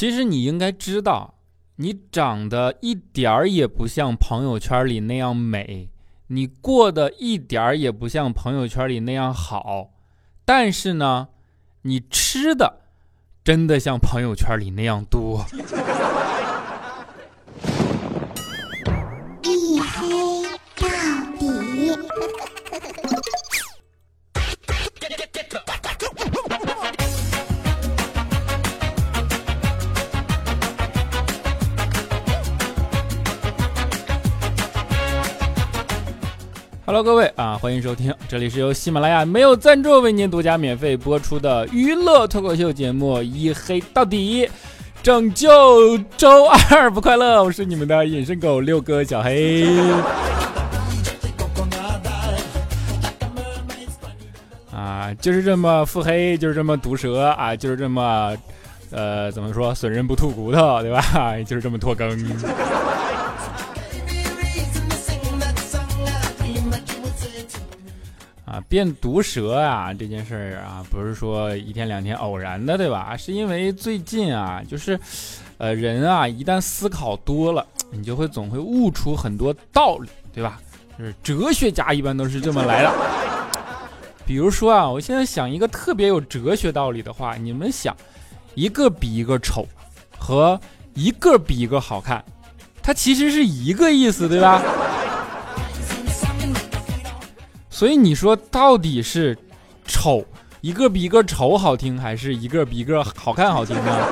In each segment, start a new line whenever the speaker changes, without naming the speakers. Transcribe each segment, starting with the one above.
其实你应该知道，你长得一点儿也不像朋友圈里那样美，你过得一点儿也不像朋友圈里那样好，但是呢，你吃的真的像朋友圈里那样多。Hello，各位啊，欢迎收听，这里是由喜马拉雅没有赞助为您独家免费播出的娱乐脱口秀节目《一黑到底》，拯救周二不快乐，我是你们的隐身狗六哥小黑。啊，就是这么腹黑，就是这么毒舌啊，就是这么，呃，怎么说，损人不吐骨头，对吧？就是这么拖更。变毒舌啊，这件事儿啊，不是说一天两天偶然的，对吧？是因为最近啊，就是，呃，人啊，一旦思考多了，你就会总会悟出很多道理，对吧？就是哲学家一般都是这么来的。比如说啊，我现在想一个特别有哲学道理的话，你们想，一个比一个丑，和一个比一个好看，它其实是一个意思，对吧？所以你说到底是丑一个比一个丑好听，还是一个比一个好看好听呢？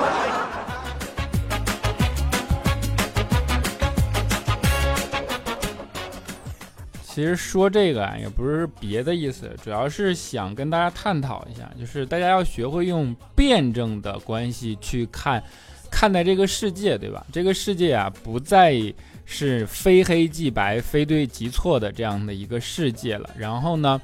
其实说这个啊，也不是别的意思，主要是想跟大家探讨一下，就是大家要学会用辩证的关系去看看待这个世界，对吧？这个世界啊，不再。是非黑即白、非对即错的这样的一个世界了。然后呢，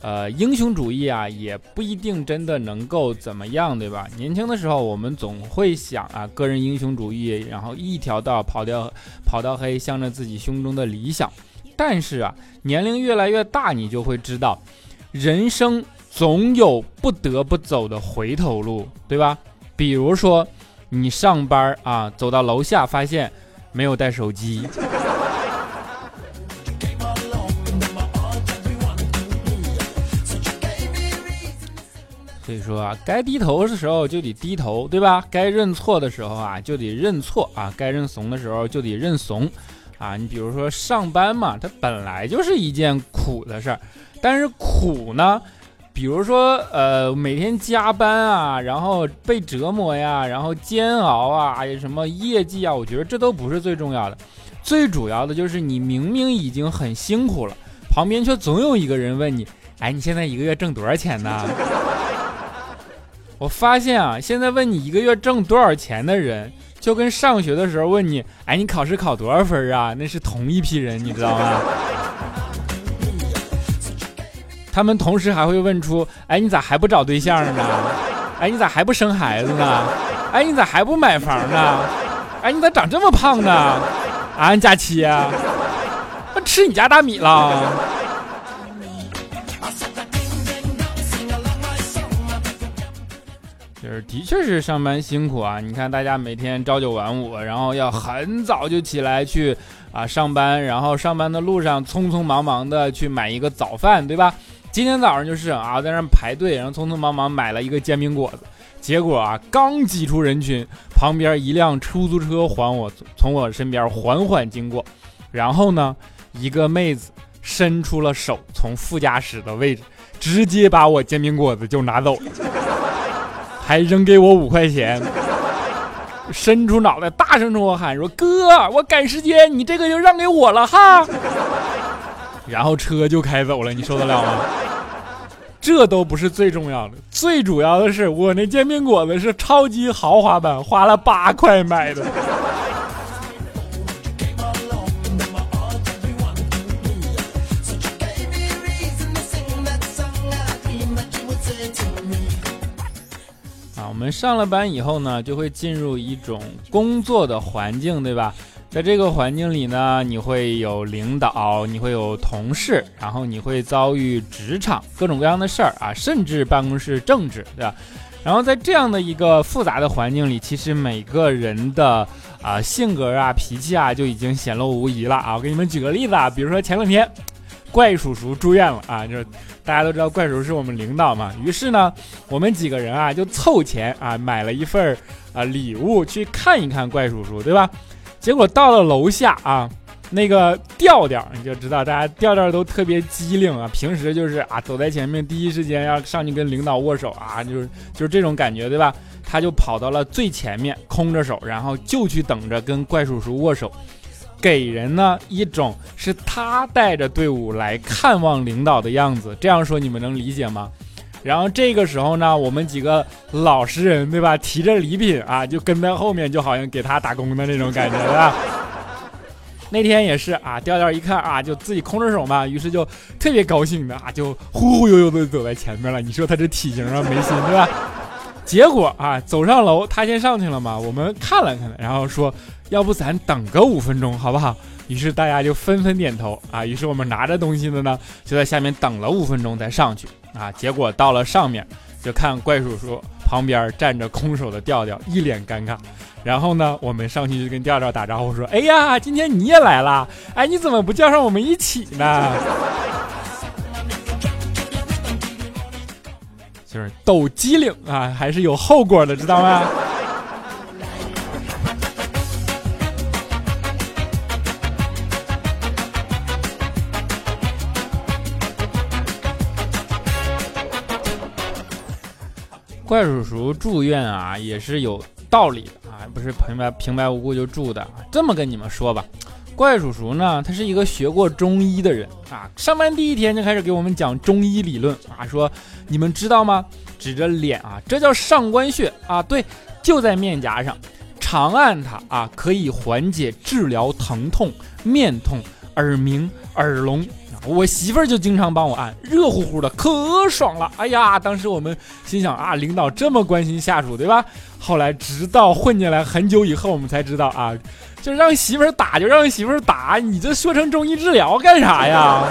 呃，英雄主义啊，也不一定真的能够怎么样，对吧？年轻的时候，我们总会想啊，个人英雄主义，然后一条道跑掉，跑到黑，向着自己胸中的理想。但是啊，年龄越来越大，你就会知道，人生总有不得不走的回头路，对吧？比如说，你上班啊，走到楼下发现。没有带手机，所以说啊，该低头的时候就得低头，对吧？该认错的时候啊，就得认错啊；该认怂的时候就得认怂啊。你比如说上班嘛，它本来就是一件苦的事儿，但是苦呢？比如说，呃，每天加班啊，然后被折磨呀，然后煎熬啊，什么业绩啊，我觉得这都不是最重要的，最主要的就是你明明已经很辛苦了，旁边却总有一个人问你，哎，你现在一个月挣多少钱呢？我发现啊，现在问你一个月挣多少钱的人，就跟上学的时候问你，哎，你考试考多少分啊？那是同一批人，你知道吗？他们同时还会问出：“哎，你咋还不找对象呢？哎，你咋还不生孩子呢？哎，你咋还不买房呢？哎，你咋长这么胖呢？啊，佳期啊，吃你家大米了？”就是的确是上班辛苦啊！你看大家每天朝九晚五，然后要很早就起来去啊上班，然后上班的路上匆匆忙忙的去买一个早饭，对吧？今天早上就是啊，在那排队，然后匆匆忙忙买了一个煎饼果子，结果啊，刚挤出人群，旁边一辆出租车还我从我身边缓缓经过，然后呢，一个妹子伸出了手，从副驾驶的位置直接把我煎饼果子就拿走了，还扔给我五块钱，伸出脑袋大声冲我喊说：“哥，我赶时间，你这个就让给我了哈。”然后车就开走了，你受得了吗？这都不是最重要的，最主要的是我那煎饼果子是超级豪华版，花了八块买的。啊，我们上了班以后呢，就会进入一种工作的环境，对吧？在这个环境里呢，你会有领导，你会有同事，然后你会遭遇职场各种各样的事儿啊，甚至办公室政治，对吧？然后在这样的一个复杂的环境里，其实每个人的啊性格啊脾气啊就已经显露无遗了啊。我给你们举个例子啊，比如说前两天怪叔叔住院了啊，就是大家都知道怪叔叔是我们领导嘛，于是呢我们几个人啊就凑钱啊买了一份啊礼物去看一看怪叔叔，对吧？结果到了楼下啊。那个调调你就知道，大家调调都特别机灵啊。平时就是啊，走在前面，第一时间要上去跟领导握手啊，就是就是这种感觉，对吧？他就跑到了最前面，空着手，然后就去等着跟怪叔叔握手，给人呢一种是他带着队伍来看望领导的样子。这样说你们能理解吗？然后这个时候呢，我们几个老实人，对吧？提着礼品啊，就跟在后面，就好像给他打工的那种感觉，对吧？那天也是啊，调调一看啊，就自己空着手嘛，于是就特别高兴的啊，就忽忽悠悠的走在前面了。你说他这体型啊，没心对吧？结果啊，走上楼，他先上去了嘛，我们看了看，然后说，要不咱等个五分钟好不好？于是大家就纷纷点头啊。于是我们拿着东西的呢，就在下面等了五分钟再上去啊。结果到了上面，就看怪叔叔旁边站着空手的调调，一脸尴尬。然后呢，我们上去就跟调调打招呼说：“哎呀，今天你也来了，哎，你怎么不叫上我们一起呢？”就是抖机灵啊，还是有后果的，知道吗？怪叔叔住院啊，也是有道理的啊。不是平白平白无故就住的，这么跟你们说吧，怪叔叔呢，他是一个学过中医的人啊，上班第一天就开始给我们讲中医理论啊，说你们知道吗？指着脸啊，这叫上关穴啊，对，就在面颊上，长按它啊，可以缓解治疗疼痛、面痛、耳鸣、耳聋。我媳妇儿就经常帮我按，热乎乎的，可爽了。哎呀，当时我们心想啊，领导这么关心下属，对吧？后来直到混进来很久以后，我们才知道啊，就让媳妇儿打就让媳妇儿打，你这说成中医治疗干啥呀？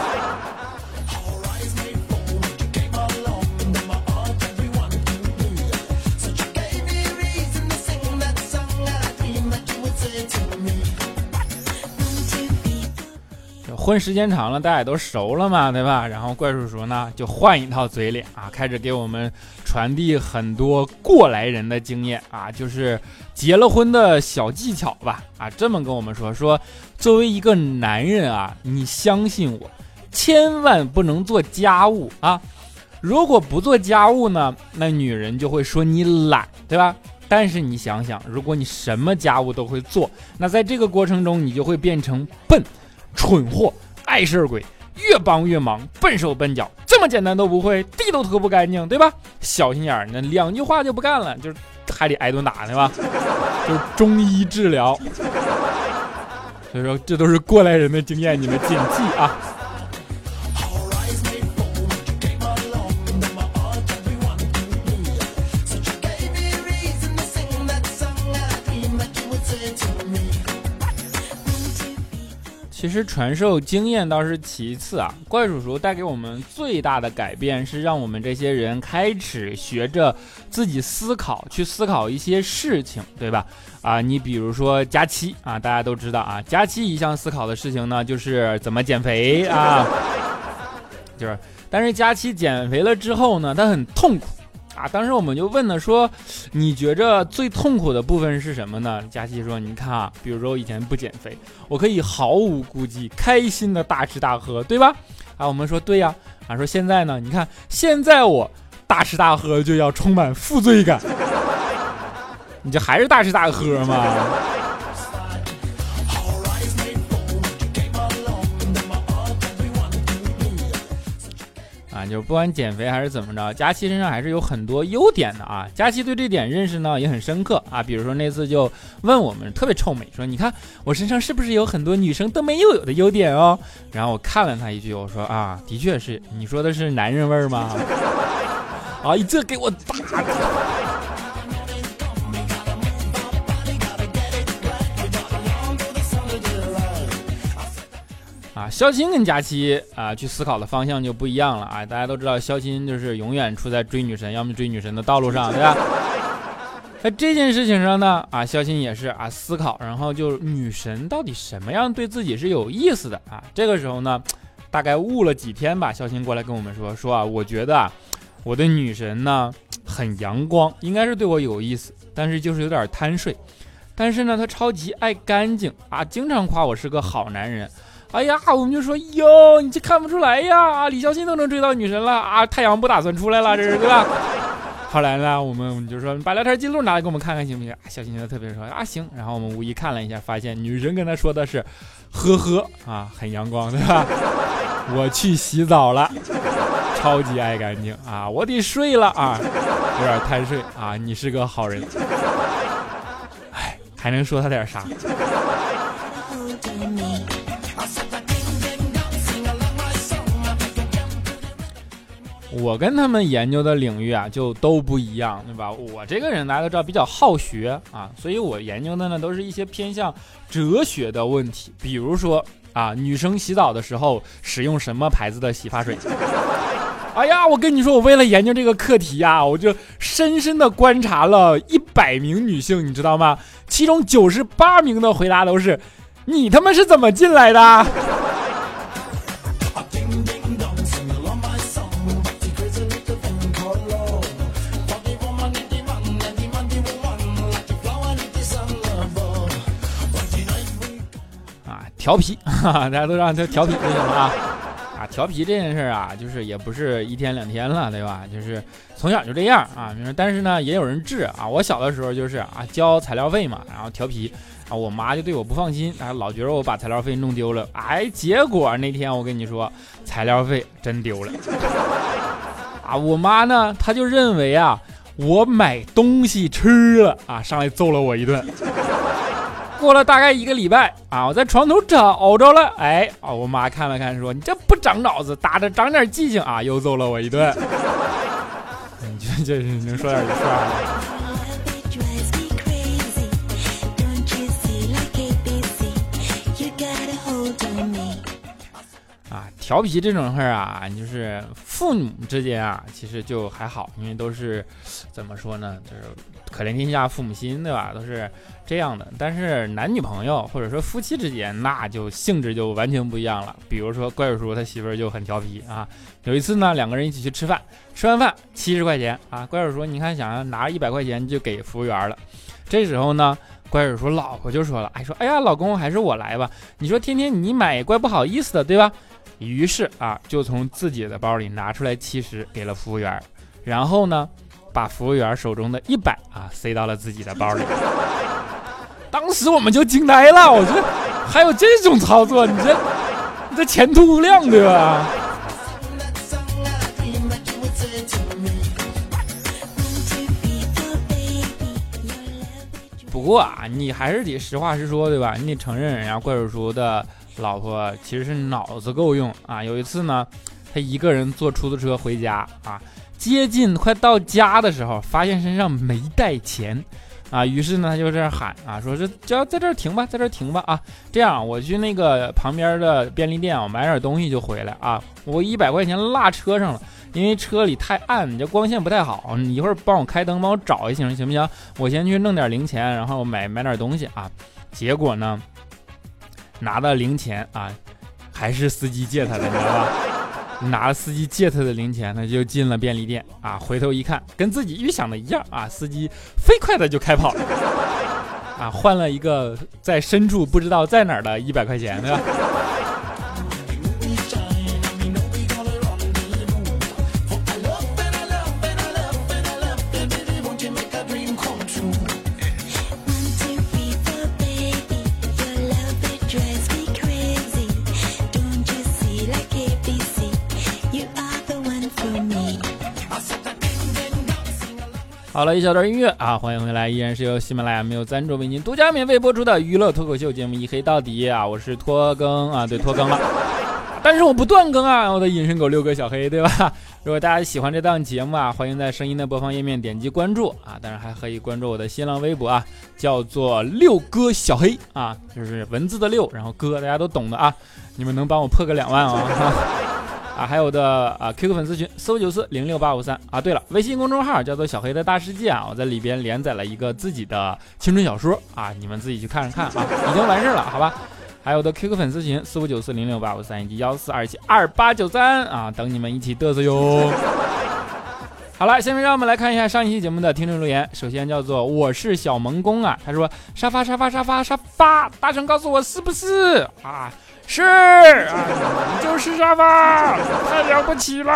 混时间长了，大家也都熟了嘛，对吧？然后怪叔叔呢，就换一套嘴脸啊，开始给我们传递很多过来人的经验啊，就是结了婚的小技巧吧啊，这么跟我们说说，作为一个男人啊，你相信我，千万不能做家务啊，如果不做家务呢，那女人就会说你懒，对吧？但是你想想，如果你什么家务都会做，那在这个过程中，你就会变成笨。蠢货，碍事鬼，越帮越忙，笨手笨脚，这么简单都不会，地都拖不干净，对吧？小心眼儿，那两句话就不干了，就是还得挨顿打，对吧？就是中医治疗，所以说这都是过来人的经验，你们谨记啊。其实传授经验倒是其次啊，怪叔叔带给我们最大的改变是让我们这些人开始学着自己思考，去思考一些事情，对吧？啊，你比如说佳期啊，大家都知道啊，佳期一向思考的事情呢，就是怎么减肥啊，就是，但是佳期减肥了之后呢，他很痛苦。啊！当时我们就问他说：“你觉着最痛苦的部分是什么呢？”佳琪说：“你看啊，比如说我以前不减肥，我可以毫无顾忌、开心的大吃大喝，对吧？”啊，我们说对呀。啊，说现在呢？你看现在我大吃大喝就要充满负罪感，你这还是大吃大喝吗？就不管减肥还是怎么着，佳期身上还是有很多优点的啊。佳期对这点认识呢也很深刻啊。比如说那次就问我们特别臭美，说你看我身上是不是有很多女生都没有有的优点哦？然后我看了他一句，我说啊，的确是。你说的是男人味吗？啊，这给我打啊，肖钦跟佳期啊去思考的方向就不一样了啊！大家都知道，肖钦就是永远处在追女神，要么追女神的道路上，对吧？在这件事情上呢，啊，肖钦也是啊思考，然后就女神到底什么样对自己是有意思的啊？这个时候呢，大概悟了几天吧，肖钦过来跟我们说说啊，我觉得啊，我的女神呢很阳光，应该是对我有意思，但是就是有点贪睡，但是呢，她超级爱干净啊，经常夸我是个好男人。哎呀，我们就说哟，你这看不出来呀，李孝信都能追到女神了啊，太阳不打算出来了，这是对吧？后来呢，我们就说把聊天记录拿来给我们看看行不行？小心就特别说啊行，然后我们无意看了一下，发现女神跟他说的是，呵呵啊，很阳光对吧？我去洗澡了，超级爱干净啊，我得睡了啊，有点贪睡啊，你是个好人，哎，还能说他点啥？我跟他们研究的领域啊，就都不一样，对吧？我这个人大家都知道比较好学啊，所以我研究的呢都是一些偏向哲学的问题，比如说啊，女生洗澡的时候使用什么牌子的洗发水？哎呀，我跟你说，我为了研究这个课题呀，我就深深的观察了一百名女性，你知道吗？其中九十八名的回答都是：你他妈是怎么进来的？调皮，大家都让他调皮就行了啊！啊，调皮这件事啊，就是也不是一天两天了，对吧？就是从小就这样啊。但是呢，也有人治啊。我小的时候就是啊，交材料费嘛，然后调皮啊，我妈就对我不放心，啊，老觉得我把材料费弄丢了。哎，结果那天我跟你说，材料费真丢了。啊，我妈呢，她就认为啊，我买东西吃了啊，上来揍了我一顿。过了大概一个礼拜啊，我在床头找着了，哎啊，我妈看了看说：“你这不长脑子，打着长点记性啊！”又揍了我一顿。你这这是能说点就说点。调皮这种事儿啊，就是父母之间啊，其实就还好，因为都是怎么说呢，就是可怜天下父母心，对吧？都是这样的。但是男女朋友或者说夫妻之间，那就性质就完全不一样了。比如说怪叔叔他媳妇儿就很调皮啊。有一次呢，两个人一起去吃饭，吃完饭七十块钱啊，怪叔叔你看想要拿一百块钱就给服务员了。这时候呢，怪叔叔老婆就说了，哎说哎呀老公还是我来吧，你说天天你买怪不好意思的，对吧？于是啊，就从自己的包里拿出来七十给了服务员，然后呢，把服务员手中的一百啊塞到了自己的包里。当时我们就惊呆了，我说还有这种操作，你这你这前途无量，对吧？不过啊，你还是得实话实说，对吧？你得承认人家怪叔叔的。老婆其实是脑子够用啊！有一次呢，他一个人坐出租车回家啊，接近快到家的时候，发现身上没带钱啊，于是呢，他就这样喊啊，说是只要在这儿停吧，在这儿停吧啊，这样我去那个旁边的便利店，我买点东西就回来啊，我一百块钱落车上了，因为车里太暗，这光线不太好，你一会儿帮我开灯，帮我找一行行不行？我先去弄点零钱，然后买买点东西啊，结果呢？拿到零钱啊，还是司机借他的，你知道吧？拿了司机借他的零钱，他就进了便利店啊。回头一看，跟自己预想的一样啊，司机飞快的就开跑了啊，换了一个在深处不知道在哪儿的一百块钱，对吧？好了一小段音乐啊，欢迎回来，依然是由喜马拉雅没有赞助为您独家免费播出的娱乐脱口秀节目《一黑到底》啊，我是拖更啊，对拖更了。但是我不断更啊，我的隐身狗六哥小黑，对吧？如果大家喜欢这档节目啊，欢迎在声音的播放页面点击关注啊，当然还可以关注我的新浪微博啊，叫做六哥小黑啊，就是文字的六，然后哥，大家都懂的啊，你们能帮我破个两万啊？啊，还有的啊，QQ 粉丝群四五九四零六八五三啊。对了，微信公众号叫做小黑的大世界啊，我在里边连载了一个自己的青春小说啊，你们自己去看看啊，已经完事了，好吧？还有的 QQ 粉丝群四五九四零六八五三以及幺四二七二八九三啊，等你们一起嘚瑟哟。好了，下面让我们来看一下上一期节目的听众留言。首先叫做我是小萌工啊，他说沙发沙发沙发沙发，大声告诉我是不是啊？是啊，你就是沙发，太了不起了。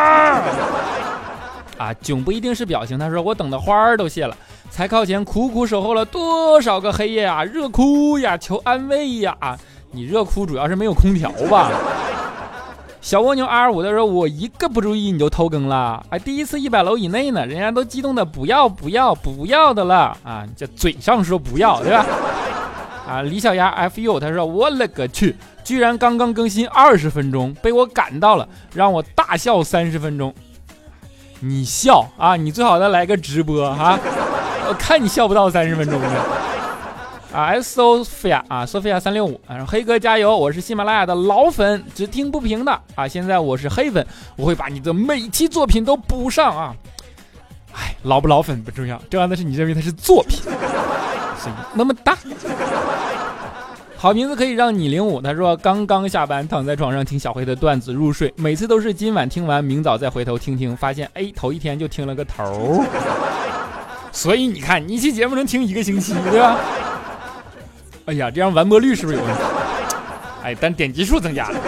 啊，囧不一定是表情，他说我等的花儿都谢了，才靠前苦苦守候了多少个黑夜啊，热哭呀，求安慰呀啊。你热哭主要是没有空调吧？小蜗牛 R 五的时候，我一个不注意你就偷更了，哎，第一次一百楼以内呢，人家都激动的不要不要不要的了啊，这嘴上说不要对吧？啊，李小丫 FU 他说我勒个去，居然刚刚更新二十分钟，被我赶到了，让我大笑三十分钟。你笑啊，你最好再来个直播哈，我看你笑不到三十分钟的。啊，Sophia 啊，Sophia 三六五啊，黑哥加油！我是喜马拉雅的老粉，只听不评的啊。现在我是黑粉，我会把你的每期作品都补上啊。哎，老不老粉不重要，重要的是你认为它是作品，那么大。好名字可以让你领舞。他说刚刚下班，躺在床上听小黑的段子入睡，每次都是今晚听完，明早再回头听听，发现哎，头一天就听了个头。所以你看，你一期节目能听一个星期，对吧？哎呀，这样完播率是不是有问题？哎，但点击数增加了。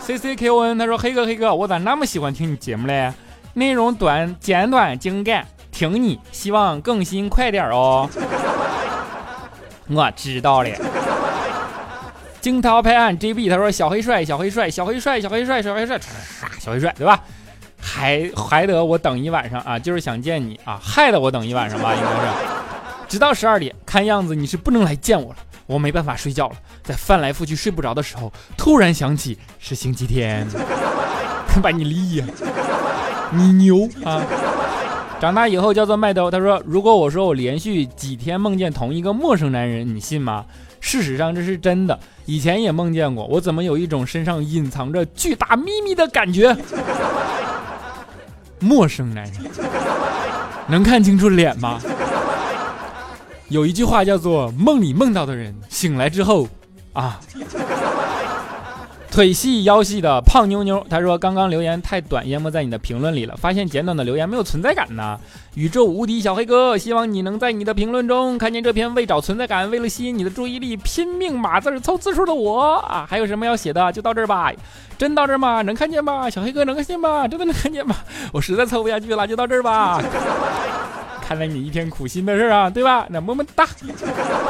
C C K O N 他说：“黑哥黑哥，我咋那么喜欢听你节目嘞？内容短简短精干，听你，希望更新快点哦。”我知道了。惊涛拍岸 J B 他说：“小黑帅，小黑帅，小黑帅，小黑帅，小黑帅，小黑帅，对吧？还还得我等一晚上啊，就是想见你啊，害得我等一晚上吧，应该是。”直到十二点，看样子你是不能来见我了。我没办法睡觉了，在翻来覆去睡不着的时候，突然想起是星期天，把你立呀，你牛啊！长大以后叫做麦兜。他说：“如果我说我连续几天梦见同一个陌生男人，你信吗？”事实上这是真的，以前也梦见过。我怎么有一种身上隐藏着巨大秘密的感觉？陌生男人能看清楚脸吗？有一句话叫做“梦里梦到的人，醒来之后，啊，腿细腰细的胖妞妞。”他说：“刚刚留言太短，淹没在你的评论里了。发现简短的留言没有存在感呢。”宇宙无敌小黑哥，希望你能在你的评论中看见这篇为找存在感、为了吸引你的注意力拼命码字凑字数的我啊！还有什么要写的？就到这儿吧。真到这儿吗？能看见吗？小黑哥能看见吗？真的能看见吗？我实在凑不下去了，就到这儿吧。看来你一片苦心的事儿啊，对吧？那么么哒。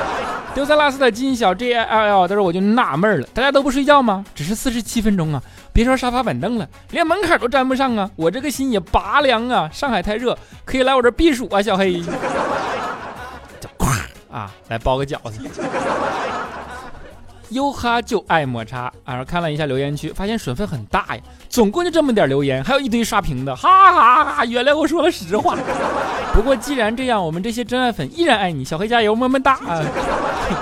丢三落四的金小 J L L，他说我就纳闷了，大家都不睡觉吗？只是四十七分钟啊，别说沙发板凳了，连门槛都沾不上啊！我这个心也拔凉啊！上海太热，可以来我这避暑啊，小黑。就咵啊，来包个饺子。优哈就爱抹茶，啊看了一下留言区，发现水分很大呀，总共就这么点留言，还有一堆刷屏的，哈哈哈！原来我说了实话。不过既然这样，我们这些真爱粉依然爱你，小黑加油，么么哒！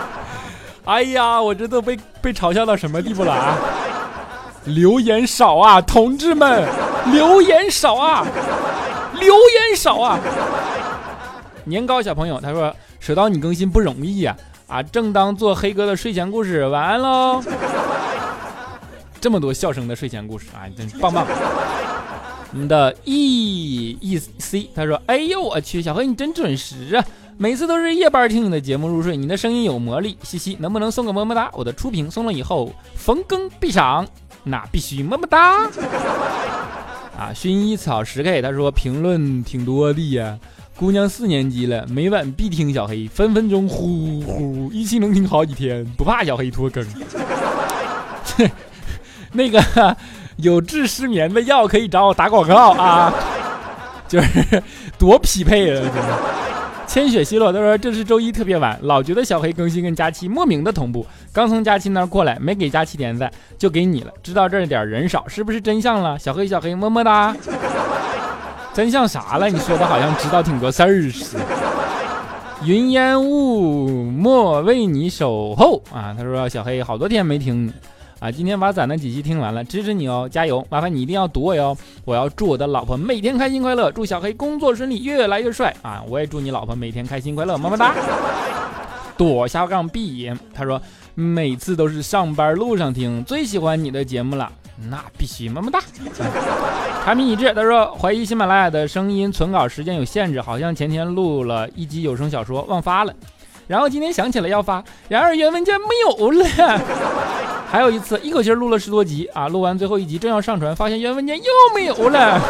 哎呀，我这都被被嘲笑到什么地步了啊？留言少啊，同志们，留言少啊，留言少啊！年糕小朋友他说，水到你更新不容易呀。正当做黑哥的睡前故事，晚安喽！这么多笑声的睡前故事啊，真棒棒！我们的 E E C 他说：“哎呦我去，小黑你真准时啊！每次都是夜班听你的节目入睡，你的声音有魔力，嘻嘻！能不能送个么么哒？我的初评送了以后逢更必赏，那必须么么哒！” 啊，薰衣草十 K 他说评论挺多的呀。姑娘四年级了，每晚必听小黑，分分钟呼呼，一期能听好几天，不怕小黑拖更。那个有治失眠的药可以找我打广告啊，就是多匹配啊！千千雪奚落，他说这是周一特别晚，老觉得小黑更新跟佳期莫名的同步。刚从佳期那儿过来，没给佳期点赞，就给你了。知道这点人少，是不是真相了？小黑小黑么么哒。真相啥了？你说的好像知道挺多事儿似的。云烟雾莫为你守候啊！他说小黑好多天没听。啊，今天把咱的几期听完了，支持你哦，加油！麻烦你一定要读我哟，我要祝我的老婆每天开心快乐，祝小黑工作顺利，越来越帅啊！我也祝你老婆每天开心快乐，么么哒。躲下杠 B，他说每次都是上班路上听，最喜欢你的节目了，那必须么么哒。产品一致，他说怀疑喜马拉雅的声音存稿时间有限制，好像前天录了一集有声小说忘发了，然后今天想起来要发，然而原文件没有了。还有一次，一口气录了十多集啊！录完最后一集，正要上传，发现原文件又没有了。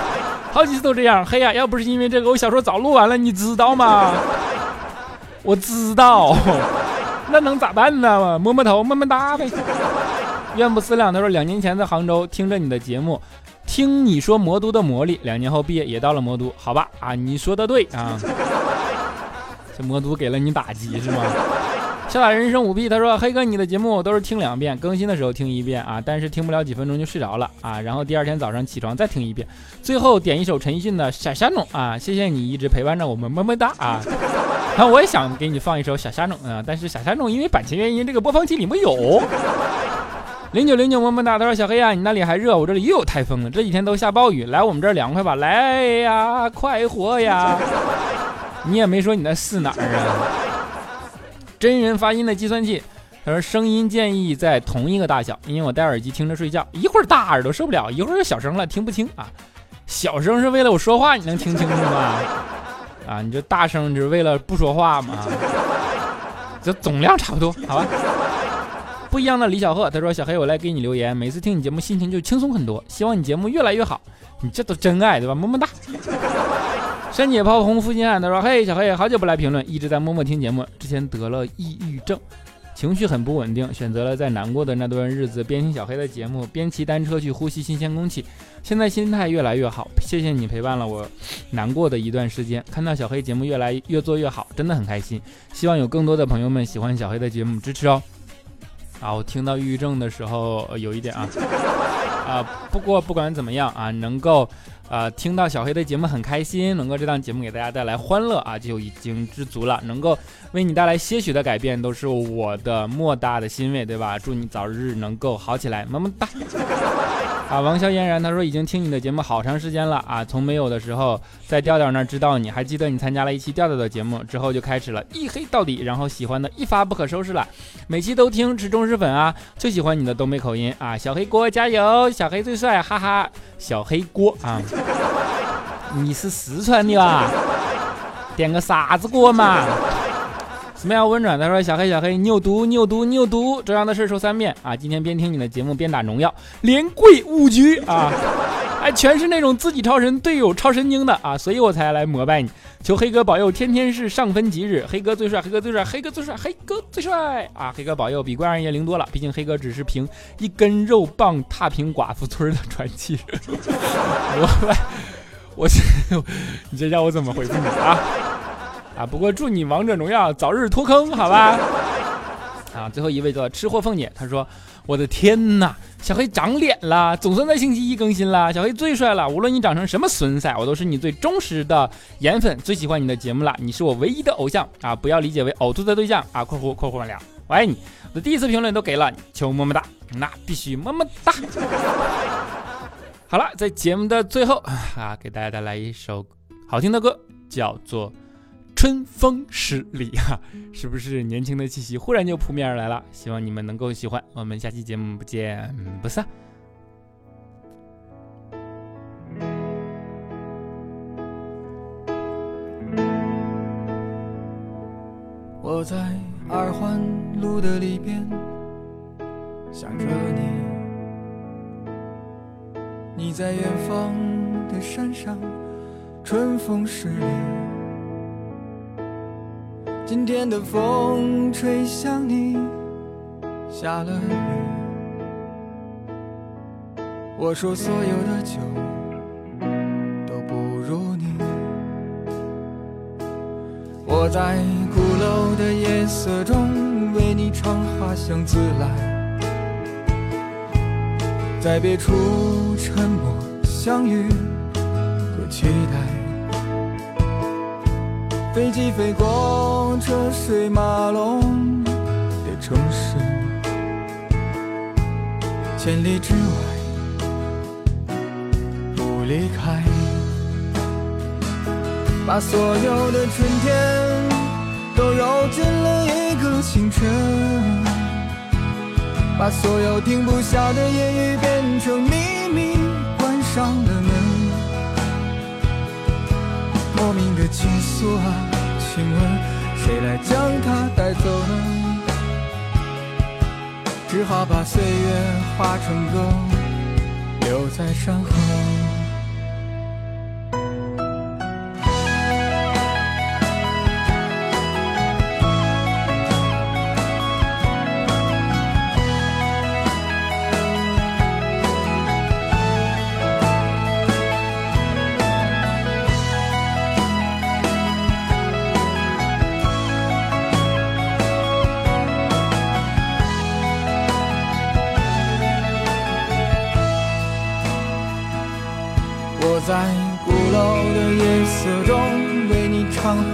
好几次都这样。嘿呀，要不是因为这个，我小说早录完了，你知道吗？我知道，那能咋办呢？摸摸头，么么哒呗。愿不思量，他说两年前在杭州听着你的节目，听你说魔都的魔力，两年后毕业也到了魔都，好吧？啊，你说的对啊。这魔都给了你打击是吗？潇洒人生五 B，他说：“黑哥，你的节目都是听两遍，更新的时候听一遍啊，但是听不了几分钟就睡着了啊，然后第二天早上起床再听一遍，最后点一首陈奕迅的《小虾种》啊，谢谢你一直陪伴着我们，么么哒啊！那我也想给你放一首《小虾种》啊，但是《小虾种》因为版权原因，这个播放器里没有。零九零九么么哒，他说：小黑啊，你那里还热，我这里又有台风了，这几天都下暴雨，来我们这儿凉快吧，来呀，快活呀！你也没说你那是哪儿啊？”真人发音的计算器，他说声音建议在同一个大小，因为我戴耳机听着睡觉，一会儿大耳朵受不了，一会儿又小声了听不清啊。小声是为了我说话你能听清楚吗？啊，你这大声就是为了不说话吗？这总量差不多，好吧。不一样的李小贺，他说小黑我来给你留言，每次听你节目心情就轻松很多，希望你节目越来越好。你这都真爱对吧？么么哒。山姐炮轰负心汉，他说：“嘿，小黑，好久不来评论，一直在默默听节目。之前得了抑郁症，情绪很不稳定，选择了在难过的那段日子边听小黑的节目，边骑单车去呼吸新鲜空气。现在心态越来越好，谢谢你陪伴了我难过的一段时间。看到小黑节目越来越做越好，真的很开心。希望有更多的朋友们喜欢小黑的节目，支持哦。啊，我听到抑郁症的时候有一点啊啊，不过不管怎么样啊，能够。”啊，听到小黑的节目很开心，能够这档节目给大家带来欢乐啊，就已经知足了。能够为你带来些许的改变，都是我的莫大的欣慰，对吧？祝你早日能够好起来，么么哒。啊，王潇嫣然他说已经听你的节目好长时间了啊，从没有的时候在调调那儿知道你，还记得你参加了一期调调的节目之后就开始了一黑到底，然后喜欢的一发不可收拾了，每期都听是忠实粉啊，最喜欢你的东北口音啊，小黑锅加油，小黑最帅，哈哈，小黑锅啊，你是四川的吧？点个啥子锅嘛？什么样温暖？他说：“小黑，小黑，你有毒，你有毒，你有毒！这样的事说三遍啊！今天边听你的节目边打农药，连跪五局啊！哎，全是那种自己超神，队友超神经的啊！所以我才来膜拜你，求黑哥保佑，天天是上分吉日，黑哥最帅，黑哥最帅，黑哥最帅，黑哥最帅啊！黑哥保佑，比关二爷灵多了，毕竟黑哥只是凭一根肉棒踏平寡妇村的传奇。我，我，你这叫我怎么回复你啊？”啊！不过祝你王者荣耀早日脱坑，好吧？啊，最后一位叫吃货凤姐，她说：“我的天哪，小黑长脸了，总算在星期一更新了。小黑最帅了，无论你长成什么损色，我都是你最忠实的颜粉，最喜欢你的节目了。你是我唯一的偶像啊！不要理解为呕吐的对象啊！括弧括弧完了，我爱你。我的第一次评论都给了，求么么哒，那必须么么哒。好了，在节目的最后啊，给大家带来一首好听的歌，叫做。”春风十里啊，是不是年轻的气息忽然就扑面而来了？希望你们能够喜欢。我们下期节目不见不散。
我在二环路的里边想着你，你在远方的山上，春风十里。今天的风吹向你，下了雨。我说所有的酒都不如你。我在鼓楼的夜色中为你唱花香自来，在别处沉默相遇和期待。飞机飞过车水马龙的城市，千里之外不离开。把所有的春天都揉进了一个清晨，把所有停不下的言语变成秘密，关上了门。莫名的情愫啊，请问谁来将它带走呢？只好把岁月化成歌，留在山河。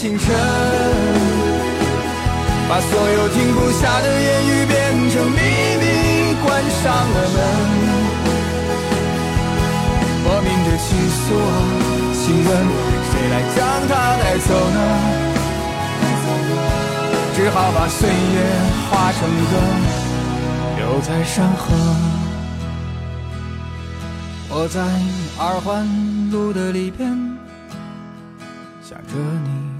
清晨，把所有停不下的言语变成秘密，关上了门。莫名的情愫啊，请问谁来将它带走呢？只好把岁月化成歌，留在山河。我在二环路的里边想着你，